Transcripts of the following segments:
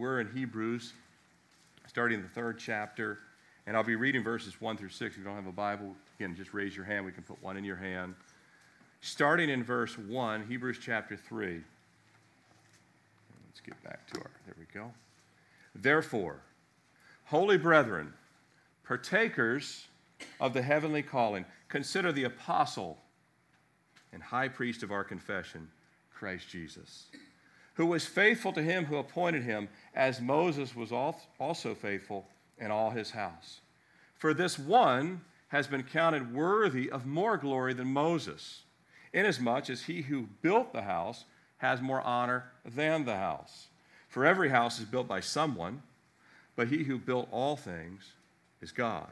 we're in Hebrews, starting the third chapter, and I'll be reading verses 1 through 6. If you don't have a Bible, again, just raise your hand. We can put one in your hand. Starting in verse 1, Hebrews chapter 3. Let's get back to our, there we go. Therefore, holy brethren, partakers of the heavenly calling, consider the apostle and high priest of our confession, Christ Jesus, who was faithful to him who appointed him, as Moses was also faithful in all his house. For this one has been counted worthy of more glory than Moses, inasmuch as he who built the house has more honor than the house. For every house is built by someone, but he who built all things is God.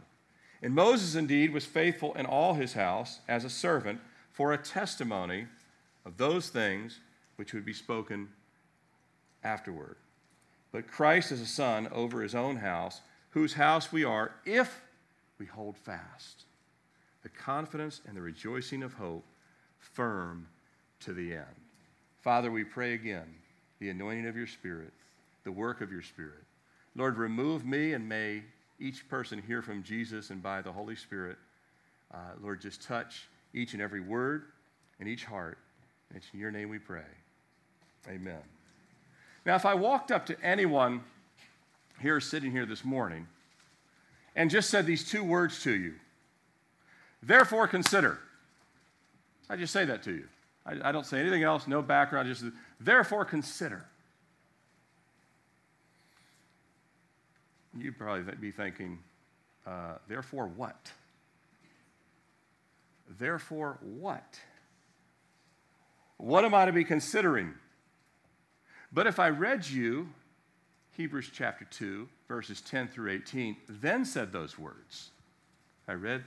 And Moses indeed was faithful in all his house as a servant for a testimony of those things which would be spoken afterward. But Christ is a son over his own house, whose house we are if we hold fast the confidence and the rejoicing of hope firm to the end. Father, we pray again the anointing of your Spirit, the work of your Spirit. Lord, remove me and may each person hear from Jesus and by the Holy Spirit. Uh, Lord, just touch each and every word and each heart. And it's in your name we pray. Amen. Now, if I walked up to anyone here sitting here this morning and just said these two words to you, therefore consider, I just say that to you. I, I don't say anything else, no background, just therefore consider. You'd probably be thinking, uh, therefore what? Therefore what? What am I to be considering? But if I read you Hebrews chapter 2, verses 10 through 18, then said those words. I read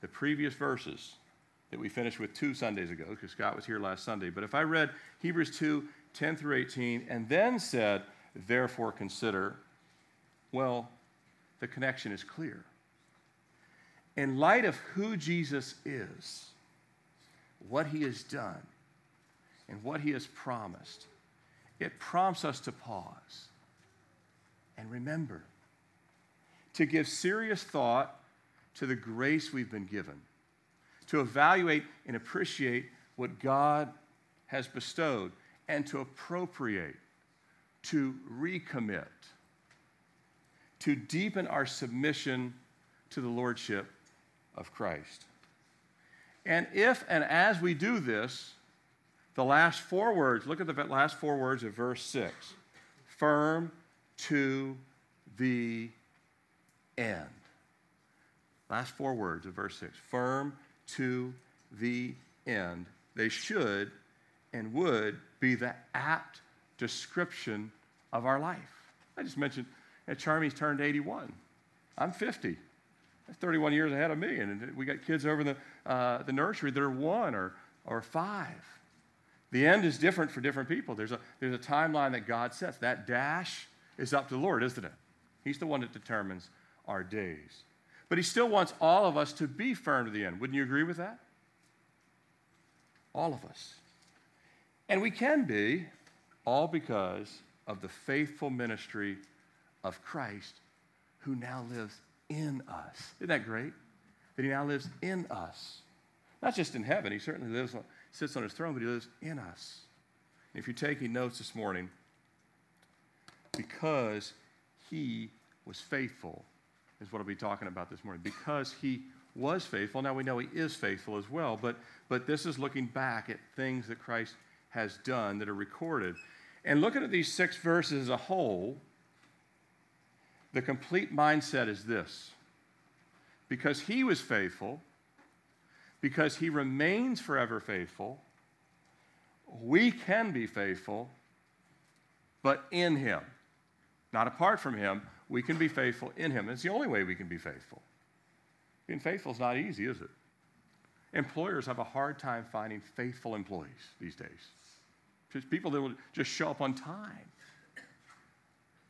the previous verses that we finished with two Sundays ago, because Scott was here last Sunday. But if I read Hebrews 2, 10 through 18, and then said, therefore consider, well, the connection is clear. In light of who Jesus is, what he has done, and what he has promised, it prompts us to pause and remember to give serious thought to the grace we've been given, to evaluate and appreciate what God has bestowed, and to appropriate, to recommit to deepen our submission to the Lordship of Christ. And if and as we do this, the last four words, look at the last four words of verse 6 firm to the end. Last four words of verse 6 firm to the end. They should and would be the apt description of our life. I just mentioned that Charmy's turned 81. I'm 50. That's 31 years ahead of me. And we got kids over in the, uh, the nursery that are one or, or five. The end is different for different people. There's a, there's a timeline that God sets. That dash is up to the Lord, isn't it? He's the one that determines our days. But He still wants all of us to be firm to the end. Wouldn't you agree with that? All of us. And we can be, all because of the faithful ministry of Christ who now lives in us. Isn't that great? That he now lives in us. Not just in heaven, he certainly lives sits on his throne, but he lives in us. if you're taking notes this morning, because he was faithful, is what I'll be talking about this morning. Because he was faithful, now we know he is faithful as well, but, but this is looking back at things that Christ has done that are recorded. And looking at these six verses as a whole, the complete mindset is this because he was faithful, because he remains forever faithful, we can be faithful, but in him. Not apart from him, we can be faithful in him. It's the only way we can be faithful. Being faithful is not easy, is it? Employers have a hard time finding faithful employees these days. Just people that will just show up on time.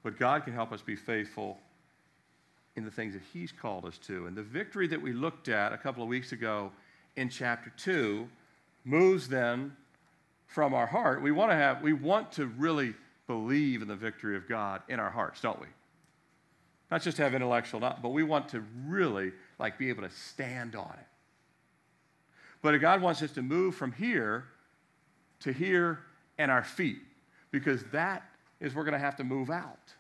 But God can help us be faithful in the things that He's called us to. And the victory that we looked at a couple of weeks ago in chapter 2 moves then from our heart. We want to have, we want to really believe in the victory of God in our hearts, don't we? Not just have intellectual, not, but we want to really like be able to stand on it. But God wants us to move from here to here and our feet because that is we're going to have to move out.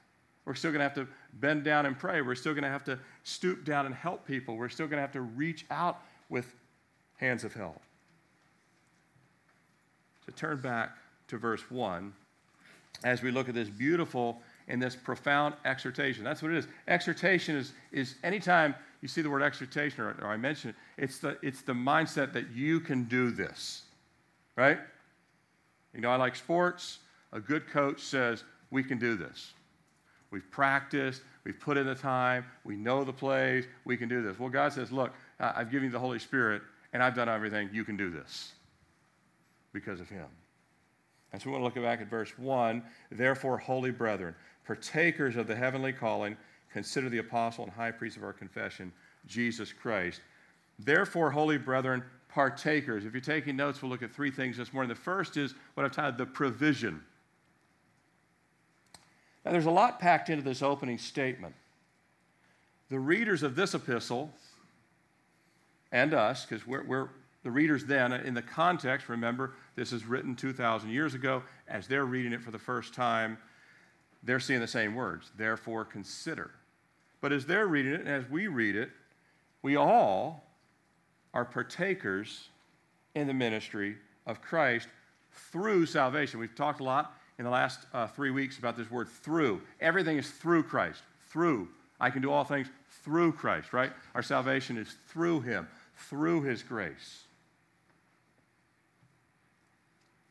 We're still going to have to bend down and pray. We're still going to have to stoop down and help people. We're still going to have to reach out with hands of help. So turn back to verse 1 as we look at this beautiful and this profound exhortation. That's what it is. Exhortation is, is anytime you see the word exhortation or, or I mention it, it's the, it's the mindset that you can do this, right? You know, I like sports. A good coach says, we can do this. We've practiced, we've put in the time, we know the plays, we can do this. Well, God says, look, I've given you the Holy Spirit, and I've done everything. You can do this because of Him. And so we want to look back at verse 1. Therefore, holy brethren, partakers of the heavenly calling, consider the apostle and high priest of our confession, Jesus Christ. Therefore, holy brethren, partakers. If you're taking notes, we'll look at three things this morning. The first is what I've titled the provision. Now, there's a lot packed into this opening statement. The readers of this epistle and us, because we're, we're, the readers then, in the context, remember, this is written 2,000 years ago. As they're reading it for the first time, they're seeing the same words. Therefore, consider. But as they're reading it, and as we read it, we all are partakers in the ministry of Christ through salvation. We've talked a lot in the last uh, three weeks about this word through. Everything is through Christ. Through. I can do all things through Christ, right? Our salvation is through Him, through His grace.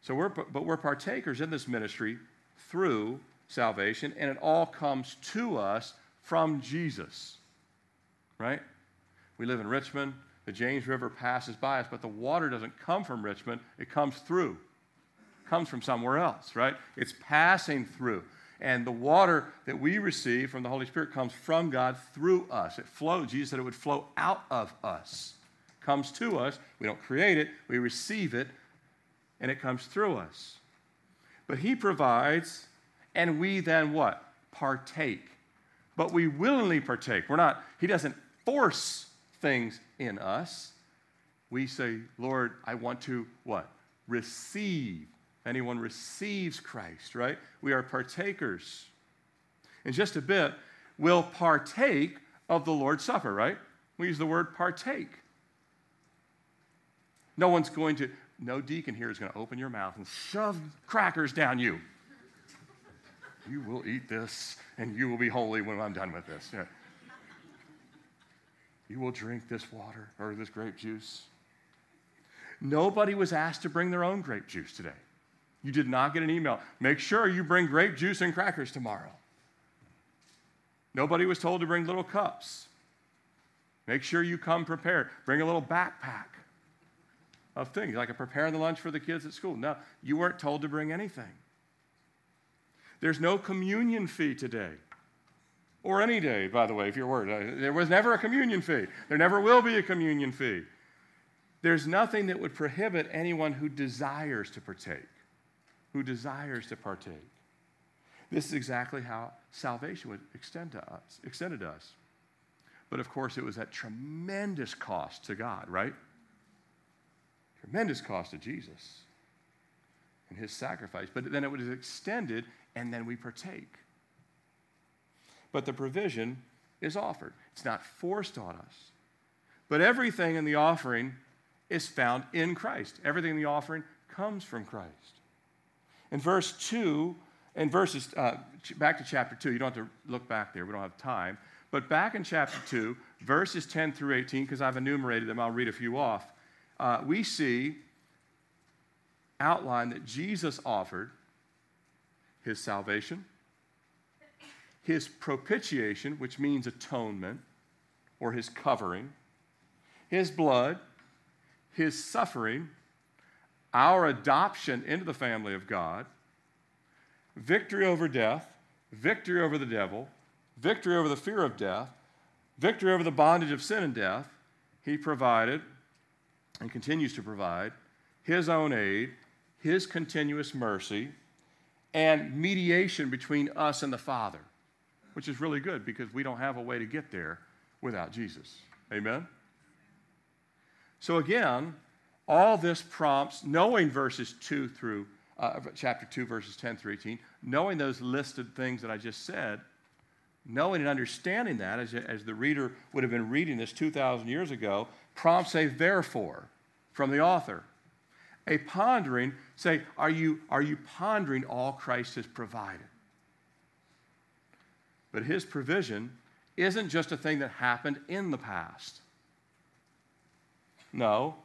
So we're, but we're partakers in this ministry through salvation, and it all comes to us from Jesus, right? We live in Richmond. The James River passes by us, but the water doesn't come from Richmond, it comes through. It comes from somewhere else, right? It's passing through. And the water that we receive from the Holy Spirit comes from God through us. It flows. Jesus said it would flow out of us. Comes to us. We don't create it, we receive it and it comes through us. But He provides, and we then what? Partake. But we willingly partake. We're not, He doesn't force things in us. We say, Lord, I want to what? Receive. Anyone receives Christ, right? We are partakers. In just a bit, we'll partake of the Lord's Supper, right? We use the word partake. No one's going to, no deacon here is going to open your mouth and shove crackers down you. You will eat this and you will be holy when I'm done with this. Yeah. You will drink this water or this grape juice. Nobody was asked to bring their own grape juice today. You did not get an email. Make sure you bring grape juice and crackers tomorrow. Nobody was told to bring little cups. Make sure you come prepared. Bring a little backpack of things, like preparing the lunch for the kids at school. No, you weren't told to bring anything. There's no communion fee today. Or any day, by the way, if you're worried. Uh, there was never a communion fee. There never will be a communion fee. There's nothing that would prohibit anyone who desires to partake, who desires to partake. This is exactly how salvation would extend to us, extended to us. But of course, it was at tremendous cost to God, right? Tremendous cost to Jesus and his sacrifice. But then it was extended, and then we partake. But the provision is offered, it's not forced on us. But everything in the offering is found in Christ. Everything in the offering comes from Christ. In verse 2, in verses, uh, back to chapter 2, you don't have to look back there, we don't have time. But back in chapter 2, verses 10 through 18, because I've enumerated them, I'll read a few off uh, we see outline that Jesus offered his salvation, his propitiation, which means atonement or his covering, his blood, his suffering, our adoption into the family of God, victory over death, victory over the devil, victory over the fear of death, victory over the bondage of sin and death. He provided and continues to provide His own aid, His continuous mercy, and mediation between us and the Father, which is really good because we don't have a way to get there without Jesus. Amen? So, again, all this prompts, knowing verses 2 through uh, chapter 2, verses 10 through 18, knowing those listed things that I just said, knowing and understanding that, as, as the reader would have been reading this 2,000 years ago, prompts a therefore from the author. A pondering, say, are you, are you pondering all Christ has provided? But his provision isn't just a thing that happened in the past. No,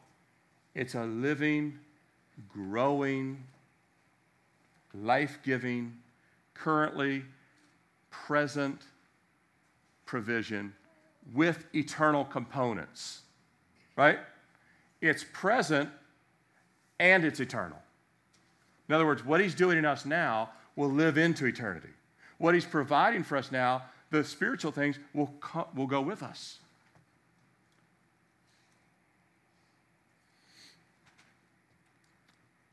it's a living, growing, life giving, currently present provision with eternal components, right? It's present and it's eternal. In other words, what he's doing in us now will live into eternity. What he's providing for us now, the spiritual things, will, co- will go with us.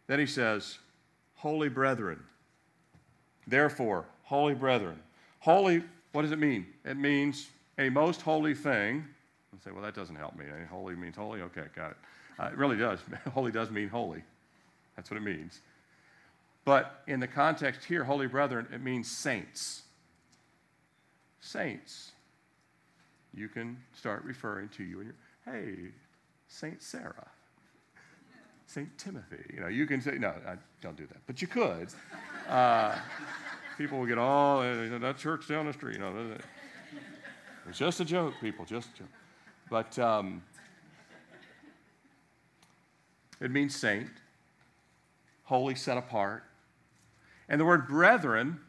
Then he says, Holy brethren. Therefore, holy brethren. Holy, what does it mean? It means a most holy thing. I say, well, that doesn't help me. Holy means holy? Okay, got it. Uh, it really does. holy does mean holy. That's what it means. But in the context here, holy brethren, it means saints. Saints. You can start referring to you and your, hey, Saint Sarah. St. Timothy. You know, you can say, no, I don't do that, but you could. Uh, people will get all, that church down the street, you know. It's just a joke, people, just a joke. But um, it means saint, holy, set apart. And the word brethren,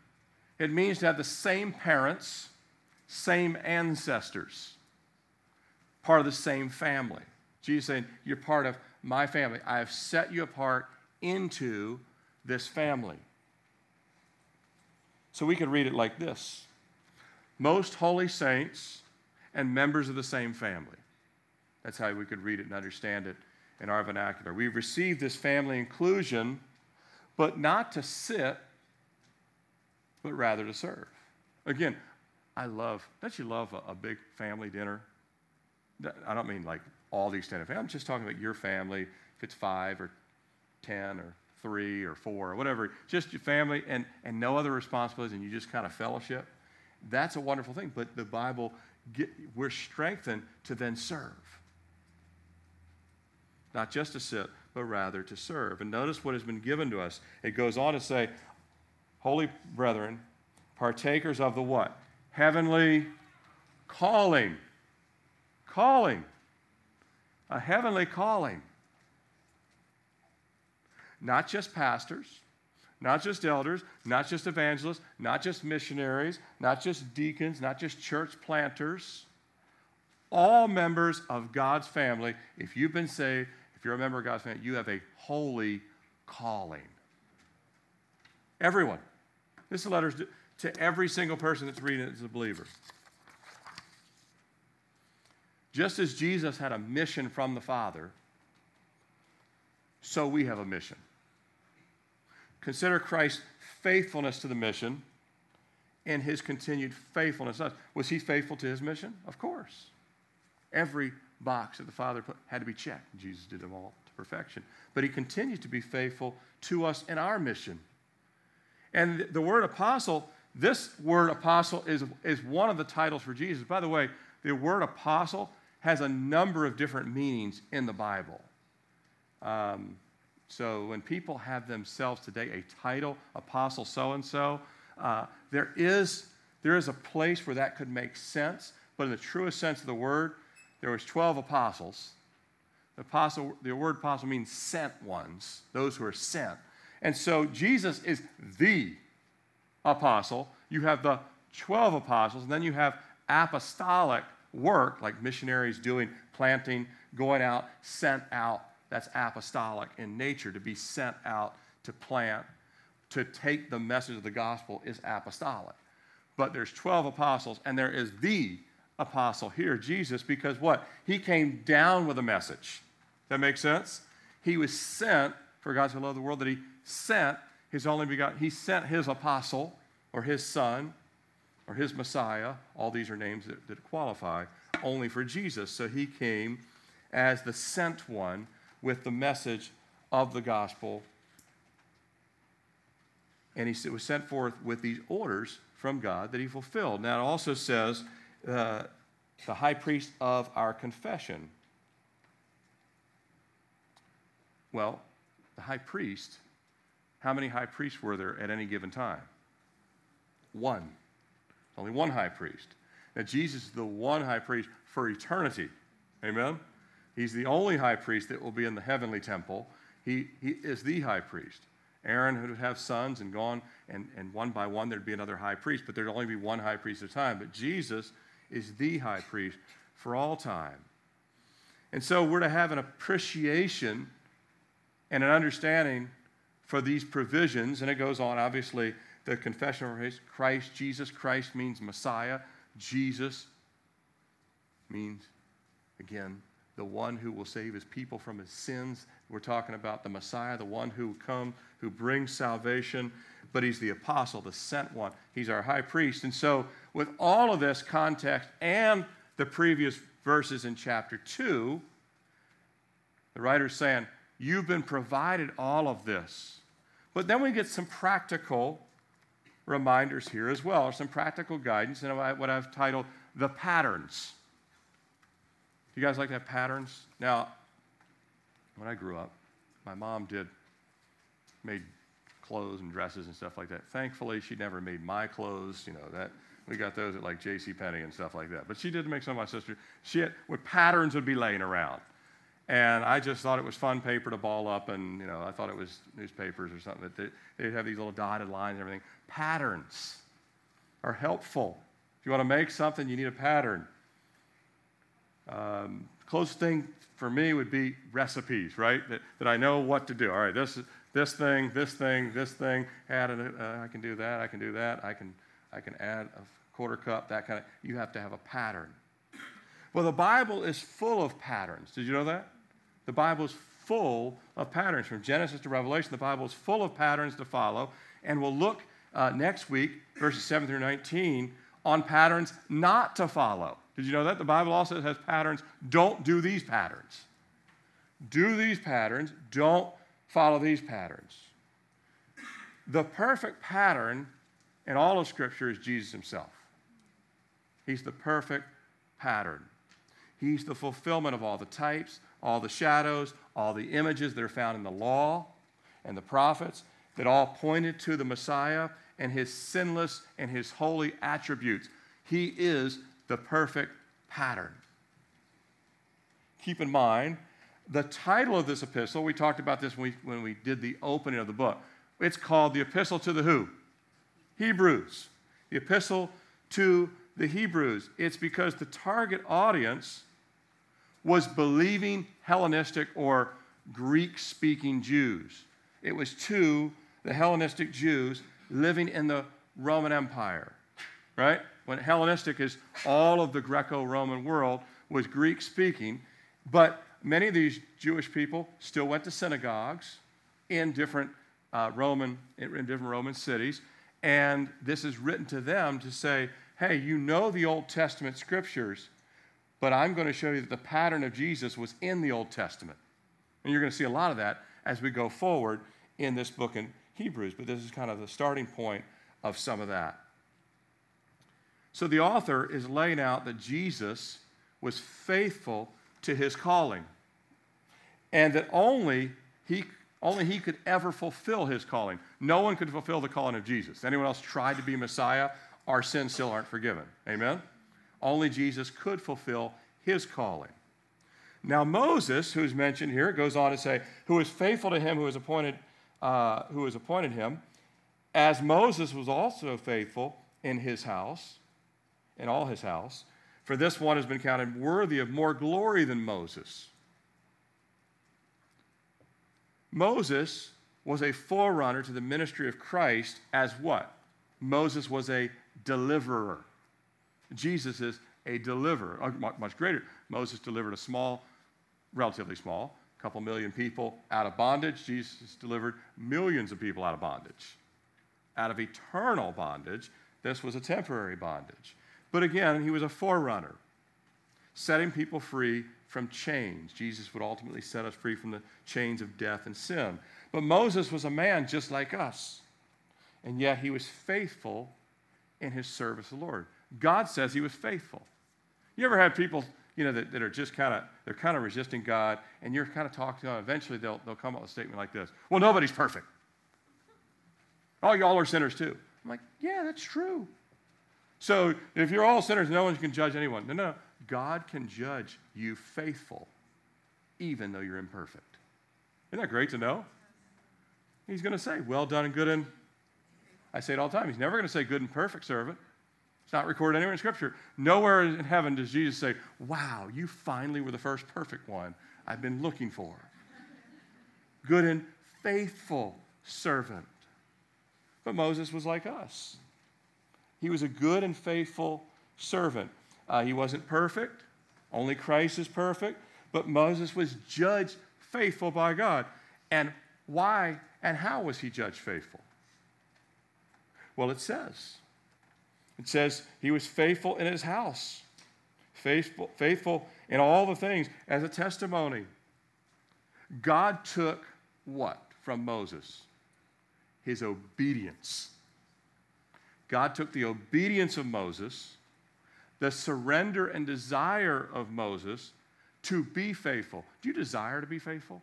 it means to have the same parents, same ancestors, part of the same family. Jesus saying, You're part of my family. I have set you apart into this family. So we could read it like this Most holy saints and members of the same family. That's how we could read it and understand it in our vernacular. We've received this family inclusion, but not to sit, but rather to serve. Again, I love, don't you love a, a big family dinner? I don't mean like all the extended family. I'm just talking about your family, if it's five or 10 or three or four or whatever, just your family and, and no other responsibilities, and you just kind of fellowship. That's a wonderful thing. But the Bible, get, we're strengthened to then serve. Not just to sit, but rather to serve. And notice what has been given to us. It goes on to say, Holy brethren, partakers of the what? Heavenly calling. Calling a heavenly calling. Not just pastors, not just elders, not just evangelists, not just missionaries, not just deacons, not just church planters. All members of God's family, if you've been saved, if you're a member of God's family, you have a holy calling. Everyone. This letter is to every single person that's reading it as a believer. Just as Jesus had a mission from the Father, so we have a mission. Consider Christ's faithfulness to the mission and his continued faithfulness. Was he faithful to his mission? Of course. Every box that the Father put had to be checked. Jesus did them all to perfection. But he continues to be faithful to us in our mission. And the word apostle, this word apostle is, is one of the titles for Jesus. By the way, the word apostle has a number of different meanings in the Bible. Um, so when people have themselves today a title, apostle so and so, there is there is a place where that could make sense. But in the truest sense of the word, there was 12 apostles. The, apostle, the word apostle means sent ones, those who are sent. And so Jesus is the apostle. You have the 12 apostles, and then you have apostolic work, like missionaries doing, planting, going out, sent out. That's apostolic in nature. To be sent out to plant, to take the message of the gospel is apostolic. But there's 12 apostles, and there is the apostle here, Jesus, because what? He came down with a message. That makes sense? He was sent, for God to love the world, that he sent his only begotten, he sent his apostle or his son or his Messiah. All these are names that, that qualify only for Jesus. So he came as the sent one with the message of the gospel. And he was sent forth with these orders from God that he fulfilled. Now, it also says uh, the high priest of our confession. Well, the high priest how many high priests were there at any given time? One. Only one high priest. Now, Jesus is the one high priest for eternity. Amen? He's the only high priest that will be in the heavenly temple. He, he is the high priest. Aaron would have sons and gone, and, and one by one there'd be another high priest, but there'd only be one high priest at a time. But Jesus is the high priest for all time. And so we're to have an appreciation and an understanding for these provisions. And it goes on, obviously, the confession of Christ, Jesus Christ means Messiah. Jesus means, again, the one who will save his people from his sins. We're talking about the Messiah, the one who will come, who brings salvation, but he's the apostle, the sent one. He's our high priest. And so, with all of this context and the previous verses in chapter 2, the writer's saying, You've been provided all of this. But then we get some practical reminders here as well, or some practical guidance in what I've titled the patterns. You guys like to have patterns? Now, when I grew up, my mom did made clothes and dresses and stuff like that. Thankfully, she never made my clothes. You know that we got those at like J.C. Penney and stuff like that. But she did make some of my sisters. She had, with patterns would be laying around. And I just thought it was fun paper to ball up, and you know, I thought it was newspapers or something. That they'd have these little dotted lines and everything. Patterns are helpful. If you want to make something, you need a pattern. Um, closest thing for me would be recipes, right? That, that I know what to do. All right, this this thing, this thing, this thing. Add it. Uh, I can do that. I can do that. I can I can add a quarter cup. That kind of. You have to have a pattern. Well, the Bible is full of patterns. Did you know that? The Bible is full of patterns. From Genesis to Revelation, the Bible is full of patterns to follow. And we'll look uh, next week, verses 7 through 19, on patterns not to follow. Did you know that? The Bible also has patterns. Don't do these patterns. Do these patterns. Don't follow these patterns. The perfect pattern in all of Scripture is Jesus himself. He's the perfect pattern. He's the fulfillment of all the types, all the shadows, all the images that are found in the law and the prophets that all pointed to the Messiah and his sinless and his holy attributes. He is the perfect pattern. Keep in mind, the title of this epistle, we talked about this when we, when we did the opening of the book. It's called the Epistle to the who? Hebrews. The Epistle to the Hebrews. It's because the target audience was believing Hellenistic or Greek speaking Jews. It was to the Hellenistic Jews living in the Roman Empire, right? When Hellenistic is all of the Greco Roman world was Greek speaking, but many of these Jewish people still went to synagogues in different uh, Roman in different Roman cities, and this is written to them to say, "Hey, you know the Old Testament scriptures, but I'm going to show you that the pattern of Jesus was in the Old Testament. And you're going to see a lot of that as we go forward in this book in Hebrews. But this is kind of the starting point of some of that. So the author is laying out that Jesus was faithful to his calling and that only he, only he could ever fulfill his calling. No one could fulfill the calling of Jesus. Anyone else tried to be Messiah, our sins still aren't forgiven. Amen? Only Jesus could fulfill his calling. Now, Moses, who's mentioned here, goes on to say, who is faithful to him who has appointed, uh, who has appointed him, as Moses was also faithful in his house, in all his house, for this one has been counted worthy of more glory than Moses. Moses was a forerunner to the ministry of Christ as what? Moses was a deliverer. Jesus is a deliverer, oh, much greater. Moses delivered a small, relatively small couple million people out of bondage. Jesus delivered millions of people out of bondage. Out of eternal bondage, this was a temporary bondage. But again, he was a forerunner, setting people free from chains. Jesus would ultimately set us free from the chains of death and sin. But Moses was a man just like us, and yet he was faithful in his service to the Lord. God says he was faithful. You ever had people, you know, that, that are just kind of, they're kind of resisting God, and you're kind of talking to them, eventually they'll, they'll come up with a statement like this Well, nobody's perfect. All y'all are sinners too. I'm like, yeah, that's true. So if you're all sinners, no one can judge anyone. No, no. God can judge you faithful, even though you're imperfect. Isn't that great to know? He's going to say, Well done and good and I say it all the time. He's never going to say good and perfect servant. It's not recorded anywhere in Scripture. Nowhere in heaven does Jesus say, Wow, you finally were the first perfect one I've been looking for. Good and faithful servant. But Moses was like us. He was a good and faithful servant. Uh, he wasn't perfect, only Christ is perfect, but Moses was judged faithful by God. And why and how was he judged faithful? Well, it says. It says he was faithful in his house, faithful, faithful in all the things as a testimony. God took what from Moses? His obedience. God took the obedience of Moses, the surrender and desire of Moses to be faithful. Do you desire to be faithful?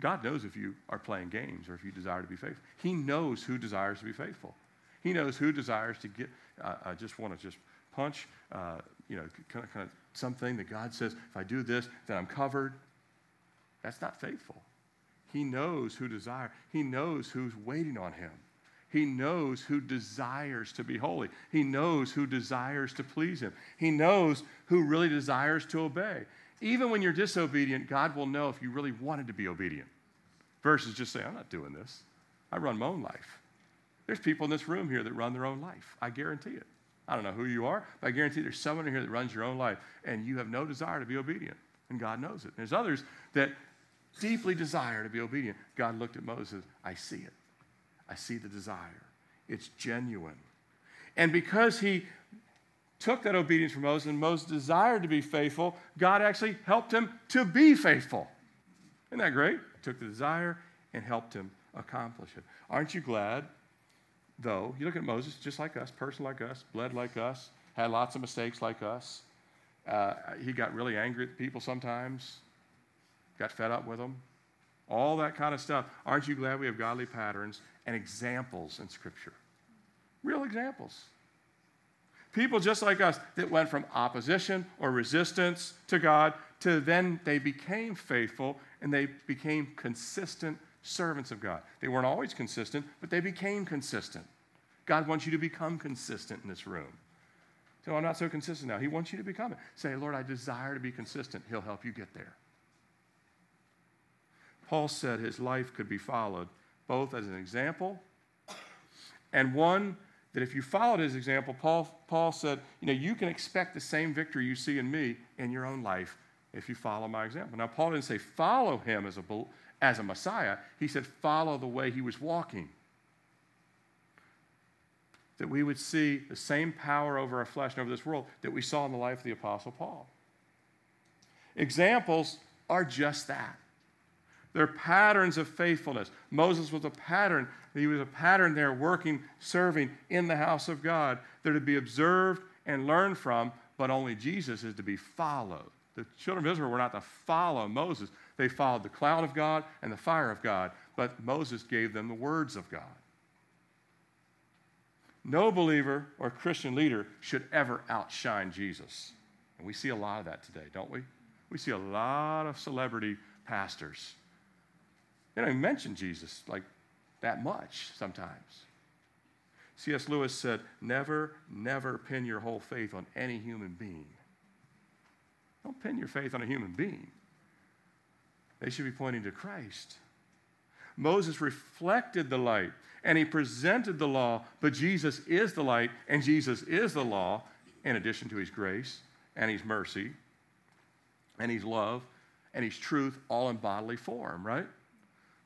God knows if you are playing games or if you desire to be faithful. He knows who desires to be faithful. He knows who desires to get, uh, I just want to just punch, uh, you know, kind of, kind of something that God says, if I do this, then I'm covered. That's not faithful. He knows who desire. He knows who's waiting on him. He knows who desires to be holy. He knows who desires to please him. He knows who really desires to obey. Even when you're disobedient, God will know if you really wanted to be obedient versus just say, I'm not doing this. I run my own life. There's people in this room here that run their own life. I guarantee it. I don't know who you are, but I guarantee there's someone in here that runs your own life and you have no desire to be obedient. And God knows it. There's others that deeply desire to be obedient. God looked at Moses. I see it. I see the desire. It's genuine. And because he took that obedience from Moses and Moses desired to be faithful, God actually helped him to be faithful. Isn't that great? Took the desire and helped him accomplish it. Aren't you glad, though? You look at Moses, just like us, person like us, bled like us, had lots of mistakes like us. Uh, he got really angry at people sometimes, got fed up with them, all that kind of stuff. Aren't you glad we have godly patterns and examples in Scripture? Real examples. People just like us that went from opposition or resistance to God to then they became faithful and they became consistent servants of God. They weren't always consistent, but they became consistent. God wants you to become consistent in this room. So I'm not so consistent now. He wants you to become it. Say, Lord, I desire to be consistent. He'll help you get there. Paul said his life could be followed both as an example and one that if you followed his example, Paul, Paul said, you know, you can expect the same victory you see in me in your own life if you follow my example. Now, Paul didn't say follow him as a, as a Messiah, he said follow the way he was walking. That we would see the same power over our flesh and over this world that we saw in the life of the Apostle Paul. Examples are just that. They're patterns of faithfulness. Moses was a pattern. He was a pattern there working, serving in the house of God. They're to be observed and learned from, but only Jesus is to be followed. The children of Israel were not to follow Moses. They followed the cloud of God and the fire of God, but Moses gave them the words of God. No believer or Christian leader should ever outshine Jesus. And we see a lot of that today, don't we? We see a lot of celebrity pastors they don't even mention Jesus like that much sometimes. C.S. Lewis said, Never, never pin your whole faith on any human being. Don't pin your faith on a human being. They should be pointing to Christ. Moses reflected the light and he presented the law, but Jesus is the light and Jesus is the law in addition to his grace and his mercy and his love and his truth all in bodily form, right?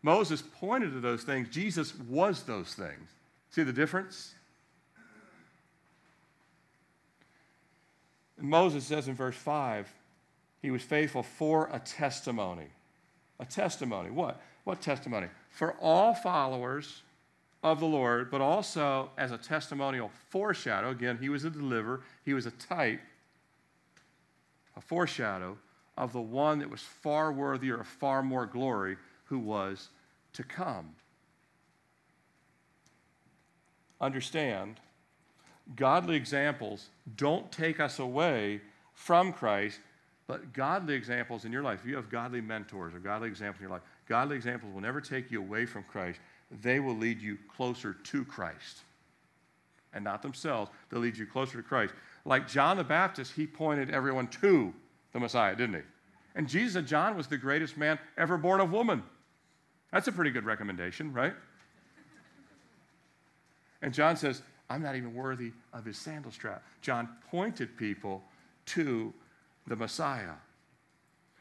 Moses pointed to those things. Jesus was those things. See the difference? And Moses says in verse 5, he was faithful for a testimony. A testimony. What? What testimony? For all followers of the Lord, but also as a testimonial foreshadow. Again, he was a deliverer, he was a type, a foreshadow of the one that was far worthier of far more glory, who was to come. Understand, godly examples don't take us away from Christ, but godly examples in your life, if you have godly mentors or godly examples in your life, godly examples will never take you away from Christ. They will lead you closer to Christ. And not themselves, they'll lead you closer to Christ. Like John the Baptist, he pointed everyone to the Messiah, didn't he? And Jesus said John was the greatest man ever born of woman. That's a pretty good recommendation, right? And John says, I'm not even worthy of his sandal strap. John pointed people to the Messiah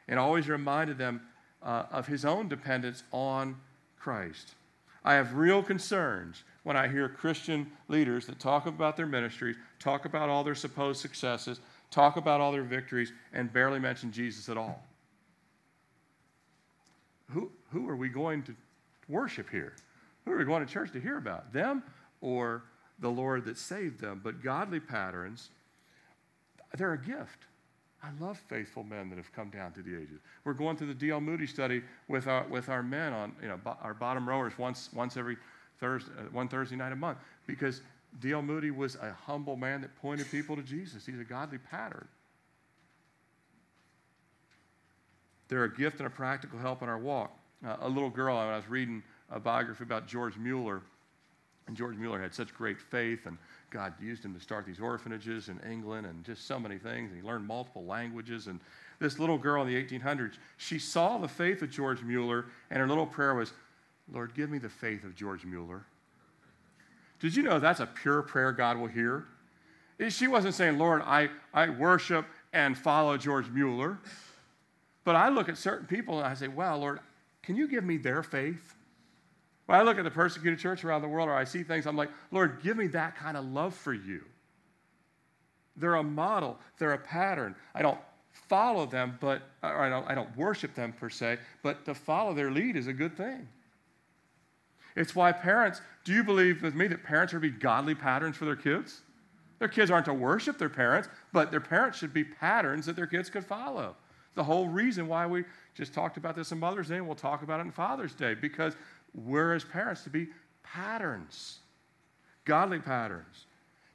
and always reminded them uh, of his own dependence on Christ. I have real concerns when I hear Christian leaders that talk about their ministries, talk about all their supposed successes, talk about all their victories, and barely mention Jesus at all. Who, who are we going to worship here? Who are we going to church to hear about? Them or the Lord that saved them? But godly patterns, they're a gift. I love faithful men that have come down through the ages. We're going through the D.L. Moody study with our, with our men on, you know, our bottom rowers once, once every Thursday, uh, one Thursday night a month because D.L. Moody was a humble man that pointed people to Jesus. He's a godly pattern. They're a gift and a practical help in our walk. Uh, a little girl, I was reading a biography about George Mueller, and George Mueller had such great faith, and God used him to start these orphanages in England and just so many things. And he learned multiple languages. And this little girl in the 1800s, she saw the faith of George Mueller, and her little prayer was, Lord, give me the faith of George Mueller. Did you know that's a pure prayer God will hear? She wasn't saying, Lord, I, I worship and follow George Mueller. But I look at certain people and I say, wow, Lord, can you give me their faith? When I look at the persecuted church around the world or I see things, I'm like, Lord, give me that kind of love for you. They're a model, they're a pattern. I don't follow them, but or I don't, I don't worship them per se, but to follow their lead is a good thing. It's why parents, do you believe with me that parents are to be godly patterns for their kids? Their kids aren't to worship their parents, but their parents should be patterns that their kids could follow. The whole reason why we just talked about this on Mother's Day, and we'll talk about it on Father's Day, because we're as parents to be patterns, godly patterns.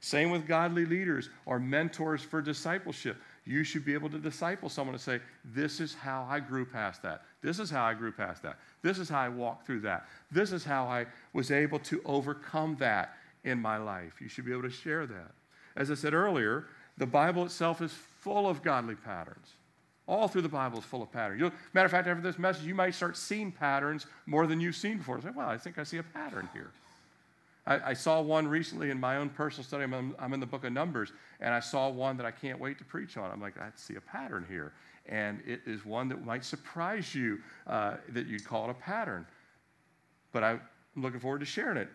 Same with godly leaders or mentors for discipleship. You should be able to disciple someone to say, This is how I grew past that. This is how I grew past that. This is how I walked through that. This is how I was able to overcome that in my life. You should be able to share that. As I said earlier, the Bible itself is full of godly patterns. All through the Bible is full of patterns. Matter of fact, after this message, you might start seeing patterns more than you've seen before. Say, well, I think I see a pattern here. I, I saw one recently in my own personal study. I'm in, I'm in, the book of Numbers, and I saw one that I can't wait to preach on. I'm like, I see a pattern here. And it is one that might surprise you uh, that you'd call it a pattern. But I'm looking forward to sharing it.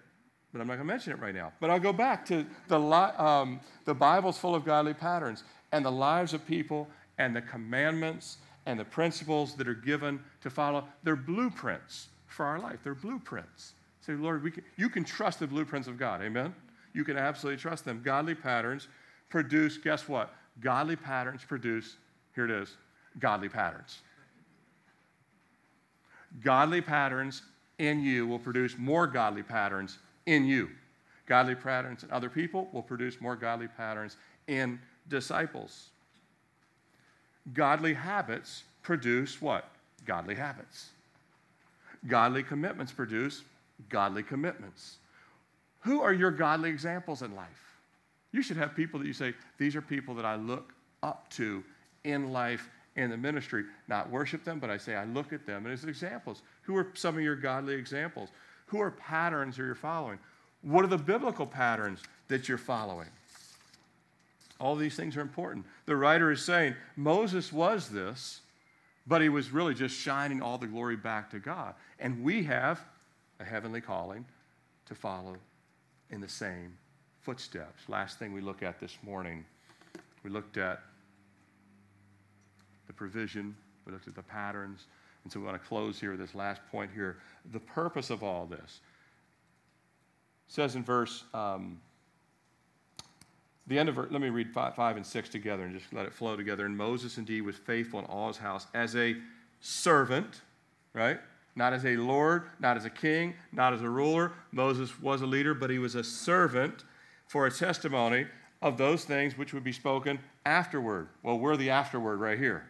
But I'm not going to mention it right now. But I'll go back to the, um, the Bible's full of godly patterns, and the lives of people and the commandments and the principles that are given to follow, they're blueprints for our life. They're blueprints. Say, Lord, can, you can trust the blueprints of God. Amen? You can absolutely trust them. Godly patterns produce, guess what? Godly patterns produce, here it is, godly patterns. Godly patterns in you will produce more godly patterns in you. Godly patterns in other people will produce more godly patterns in disciples. Godly habits produce what? Godly habits. Godly commitments produce godly commitments. Who are your godly examples in life? You should have people that you say, These are people that I look up to in life, in the ministry. Not worship them, but I say, I look at them as examples. Who are some of your godly examples? Who are patterns that you're following? What are the biblical patterns that you're following? All these things are important. The writer is saying Moses was this, But he was really just shining all the glory back to God. And we have a heavenly calling to follow in the same footsteps. Last thing we look at this morning, we looked at the provision, we looked at the patterns. And so we want to close here with this last point here. The purpose of all this says in verse, um, the end of it, let me read five, five and six together and just let it flow together. And Moses indeed was faithful in all his house as a servant, right? Not as a lord, not as a king, not as a ruler. Moses was a leader, but he was a servant for a testimony of those things which would be spoken afterward. Well, we're the afterward right here.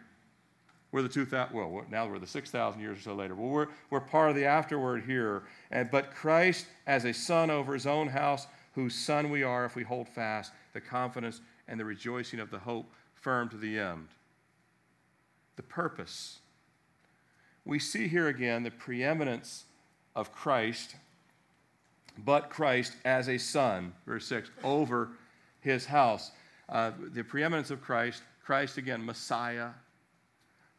We're the 2,000, well, now we're the 6,000 years or so later. Well, we're, we're part of the afterward here. And, but Christ, as a son over his own house, whose son we are if we hold fast the confidence and the rejoicing of the hope firm to the end. The purpose. We see here again the preeminence of Christ, but Christ as a son, verse 6, over his house. Uh, the preeminence of Christ, Christ again, Messiah,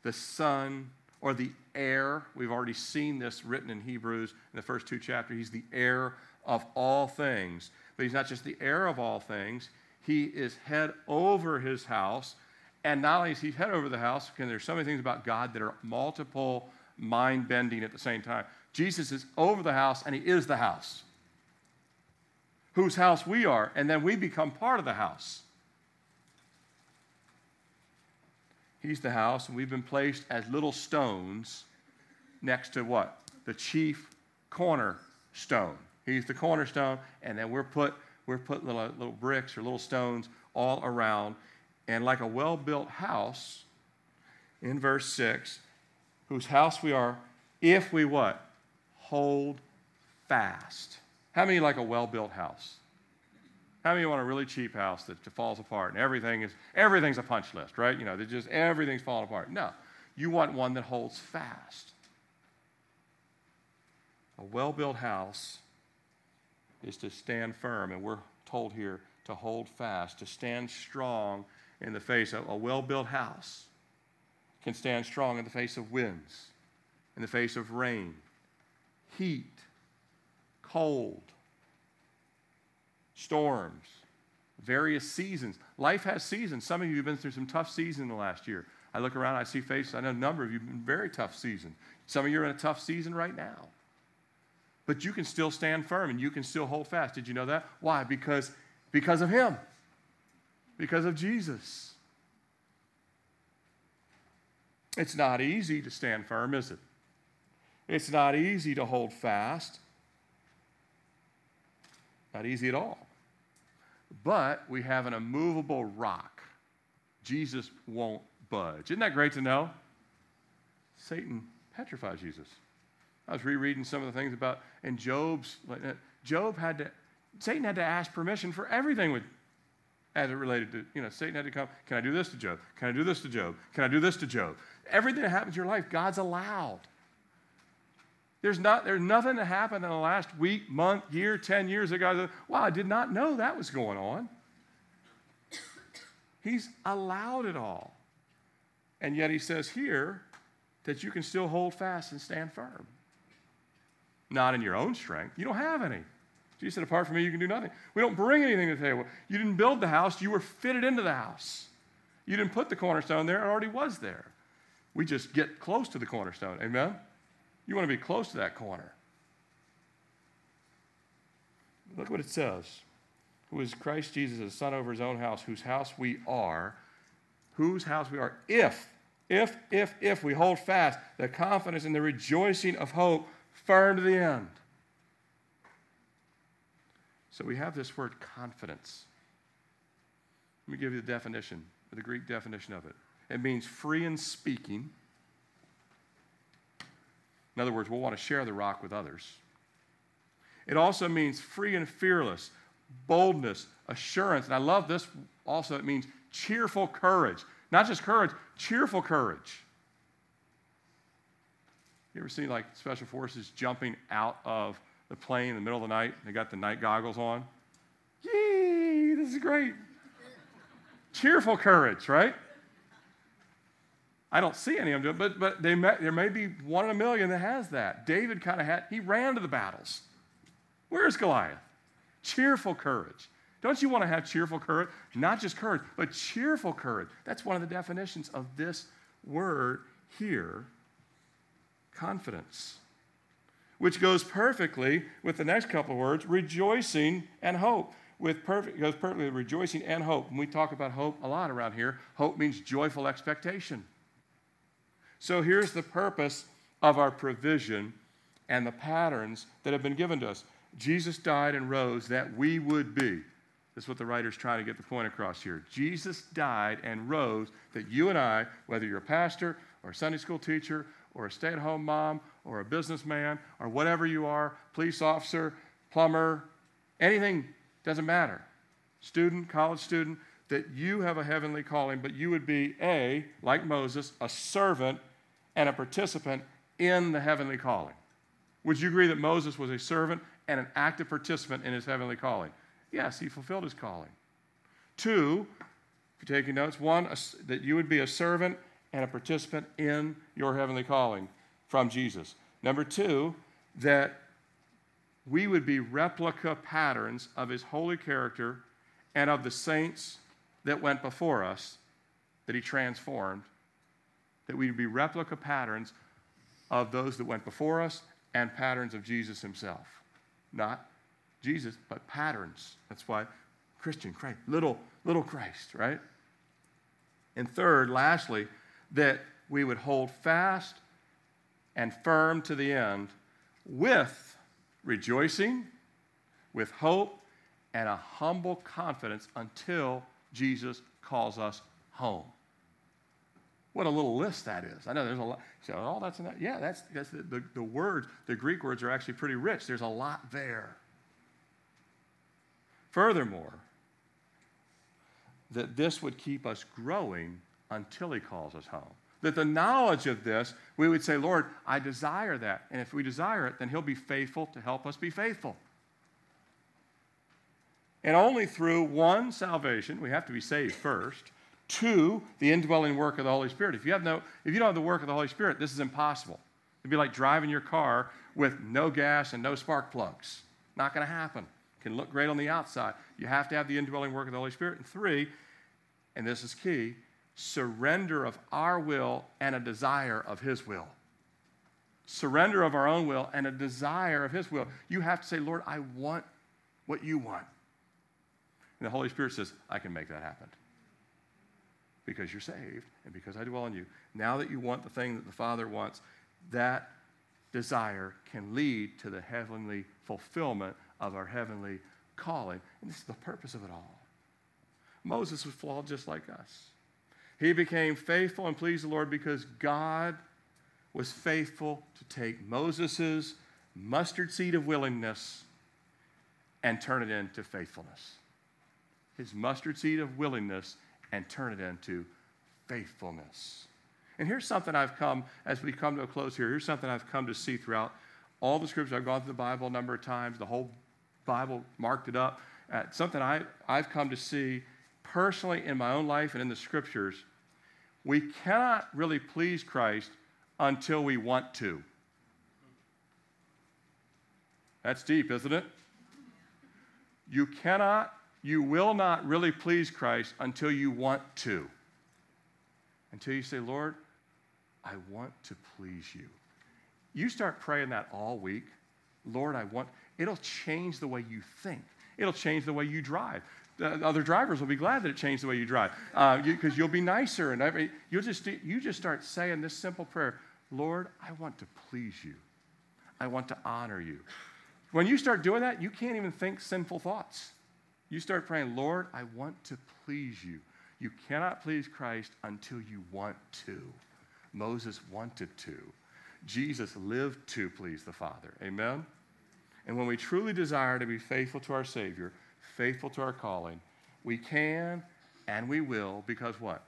the Son, or the heir. We've already seen this written in Hebrews in the first two chapters. He's the heir of all things. But he's not just the heir of all things, he is head over his house. And not only is he head over the house, because there's so many things about God that are multiple mind bending at the same time. Jesus is over the house and he is the house, whose house we are, and then we become part of the house. He's the house, and we've been placed as little stones next to what? The chief cornerstone. He's the cornerstone, and then we're put, we're put little, little bricks or little stones all around. And like a well built house, in verse 6, whose house we are, if we what? Hold fast. How many like a well built house? How many want a really cheap house that falls apart and everything is everything's a punch list, right? You know, they just everything's falling apart. No. You want one that holds fast. A well-built house is to stand firm, and we're told here to hold fast, to stand strong in the face of a well-built house can stand strong in the face of winds, in the face of rain, heat, cold, storms, various seasons. Life has seasons. Some of you have been through some tough seasons in the last year. I look around, I see faces. I know a number of you have been very tough seasons. Some of you are in a tough season right now. But you can still stand firm and you can still hold fast. Did you know that? Why? Because, because of Him, because of Jesus. It's not easy to stand firm, is it? It's not easy to hold fast. Not easy at all. But we have an immovable rock. Jesus won't budge. Isn't that great to know? Satan petrifies Jesus. I was rereading some of the things about in Job's. Uh, Job had to, Satan had to ask permission for everything with, as it related to, you know, Satan had to come. Can I do this to Job? Can I do this to Job? Can I do this to Job? Everything that happens in your life, God's allowed. There's, not, there's nothing that happened in the last week, month, year, 10 years ago. Wow, I did not know that was going on. He's allowed it all. And yet he says here that you can still hold fast and stand firm. Not in your own strength. You don't have any. Jesus said, apart from me, you can do nothing. We don't bring anything to the table. You didn't build the house, you were fitted into the house. You didn't put the cornerstone there, it already was there. We just get close to the cornerstone. Amen? You want to be close to that corner. Look what it says. Who is Christ Jesus, the Son over his own house, whose house we are, whose house we are, if, if, if, if we hold fast the confidence and the rejoicing of hope firm to the end. So we have this word confidence. Let me give you the definition, the Greek definition of it. It means free in speaking in other words, we'll want to share the rock with others. It also means free and fearless, boldness, assurance. And I love this also, it means cheerful courage. Not just courage, cheerful courage. You ever see like special forces jumping out of the plane in the middle of the night? They got the night goggles on. Yee, this is great. cheerful courage, right? I don't see any of them, but, but they may, there may be one in a million that has that. David kind of had, he ran to the battles. Where's Goliath? Cheerful courage. Don't you want to have cheerful courage? Not just courage, but cheerful courage. That's one of the definitions of this word here confidence, which goes perfectly with the next couple of words rejoicing and hope. With perfect, goes perfectly with rejoicing and hope. When we talk about hope a lot around here, hope means joyful expectation. So here's the purpose of our provision and the patterns that have been given to us. Jesus died and rose that we would be. That's what the writer's trying to get the point across here. Jesus died and rose that you and I, whether you're a pastor or a Sunday school teacher or a stay at home mom or a businessman or whatever you are, police officer, plumber, anything, doesn't matter. Student, college student, that you have a heavenly calling, but you would be a, like Moses, a servant and a participant in the heavenly calling. Would you agree that Moses was a servant and an active participant in his heavenly calling? Yes, he fulfilled his calling. Two, if you're taking notes, one, that you would be a servant and a participant in your heavenly calling from Jesus. Number two, that we would be replica patterns of his holy character and of the saints that went before us that he transformed, that we would be replica patterns of those that went before us and patterns of Jesus himself. Not Jesus, but patterns. That's why Christian Christ, little, little Christ, right? And third, lastly, that we would hold fast and firm to the end with rejoicing, with hope, and a humble confidence until Jesus calls us home. What a little list that is. I know there's a lot. So, oh, that's that. Yeah, that's, that's the, the, the words, the Greek words are actually pretty rich. There's a lot there. Furthermore, that this would keep us growing until He calls us home. That the knowledge of this, we would say, Lord, I desire that. And if we desire it, then He'll be faithful to help us be faithful. And only through one, salvation, we have to be saved first. Two, the indwelling work of the Holy Spirit. If you, have no, if you don't have the work of the Holy Spirit, this is impossible. It'd be like driving your car with no gas and no spark plugs. Not going to happen can look great on the outside. You have to have the indwelling work of the Holy Spirit. And three, and this is key, surrender of our will and a desire of His will. Surrender of our own will and a desire of His will. You have to say, Lord, I want what you want. And the Holy Spirit says, I can make that happen. Because you're saved and because I dwell in you. Now that you want the thing that the Father wants, that desire can lead to the heavenly fulfillment of our heavenly calling. And this is the purpose of it all. Moses was flawed just like us. He became faithful and pleased the Lord because God was faithful to take Moses' mustard seed of willingness and turn it into faithfulness. His mustard seed of willingness and turn it into faithfulness. And here's something I've come, as we come to a close here, here's something I've come to see throughout all the scriptures. I've gone through the Bible a number of times, the whole Bible, marked it up. Uh, something I, I've come to see personally in my own life and in the scriptures. We cannot really please Christ until we want to. That's deep, isn't it? You cannot, you will not really please Christ until you want to. Until you say, Lord, I want to please you. You start praying that all week. Lord, I want, it'll change the way you think. It'll change the way you drive. The other drivers will be glad that it changed the way you drive because uh, you, will be nicer and every, you'll just, you just start saying this simple prayer Lord, I want to please you. I want to honor you. When you start doing that, you can't even think sinful thoughts. You start praying, Lord, I want to please you. You cannot please Christ until you want to. Moses wanted to. Jesus lived to please the Father. Amen? And when we truly desire to be faithful to our Savior, faithful to our calling, we can and we will because what?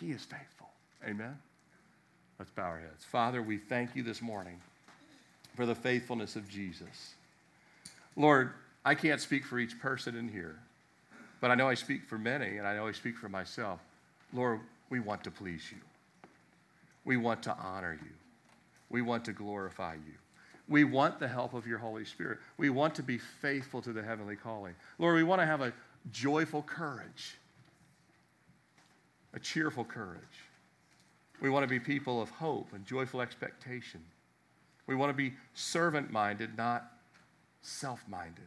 He is faithful. Amen? Let's bow our heads. Father, we thank you this morning for the faithfulness of Jesus. Lord, I can't speak for each person in here, but I know I speak for many, and I know I speak for myself. Lord, we want to please you. We want to honor you. We want to glorify you. We want the help of your Holy Spirit. We want to be faithful to the heavenly calling. Lord, we want to have a joyful courage, a cheerful courage. We want to be people of hope and joyful expectation. We want to be servant minded, not self minded.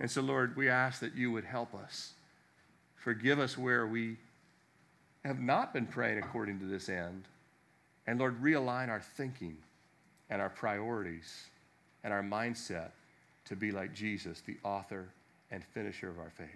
And so, Lord, we ask that you would help us. Forgive us where we have not been praying according to this end. And Lord, realign our thinking and our priorities and our mindset to be like Jesus, the author and finisher of our faith.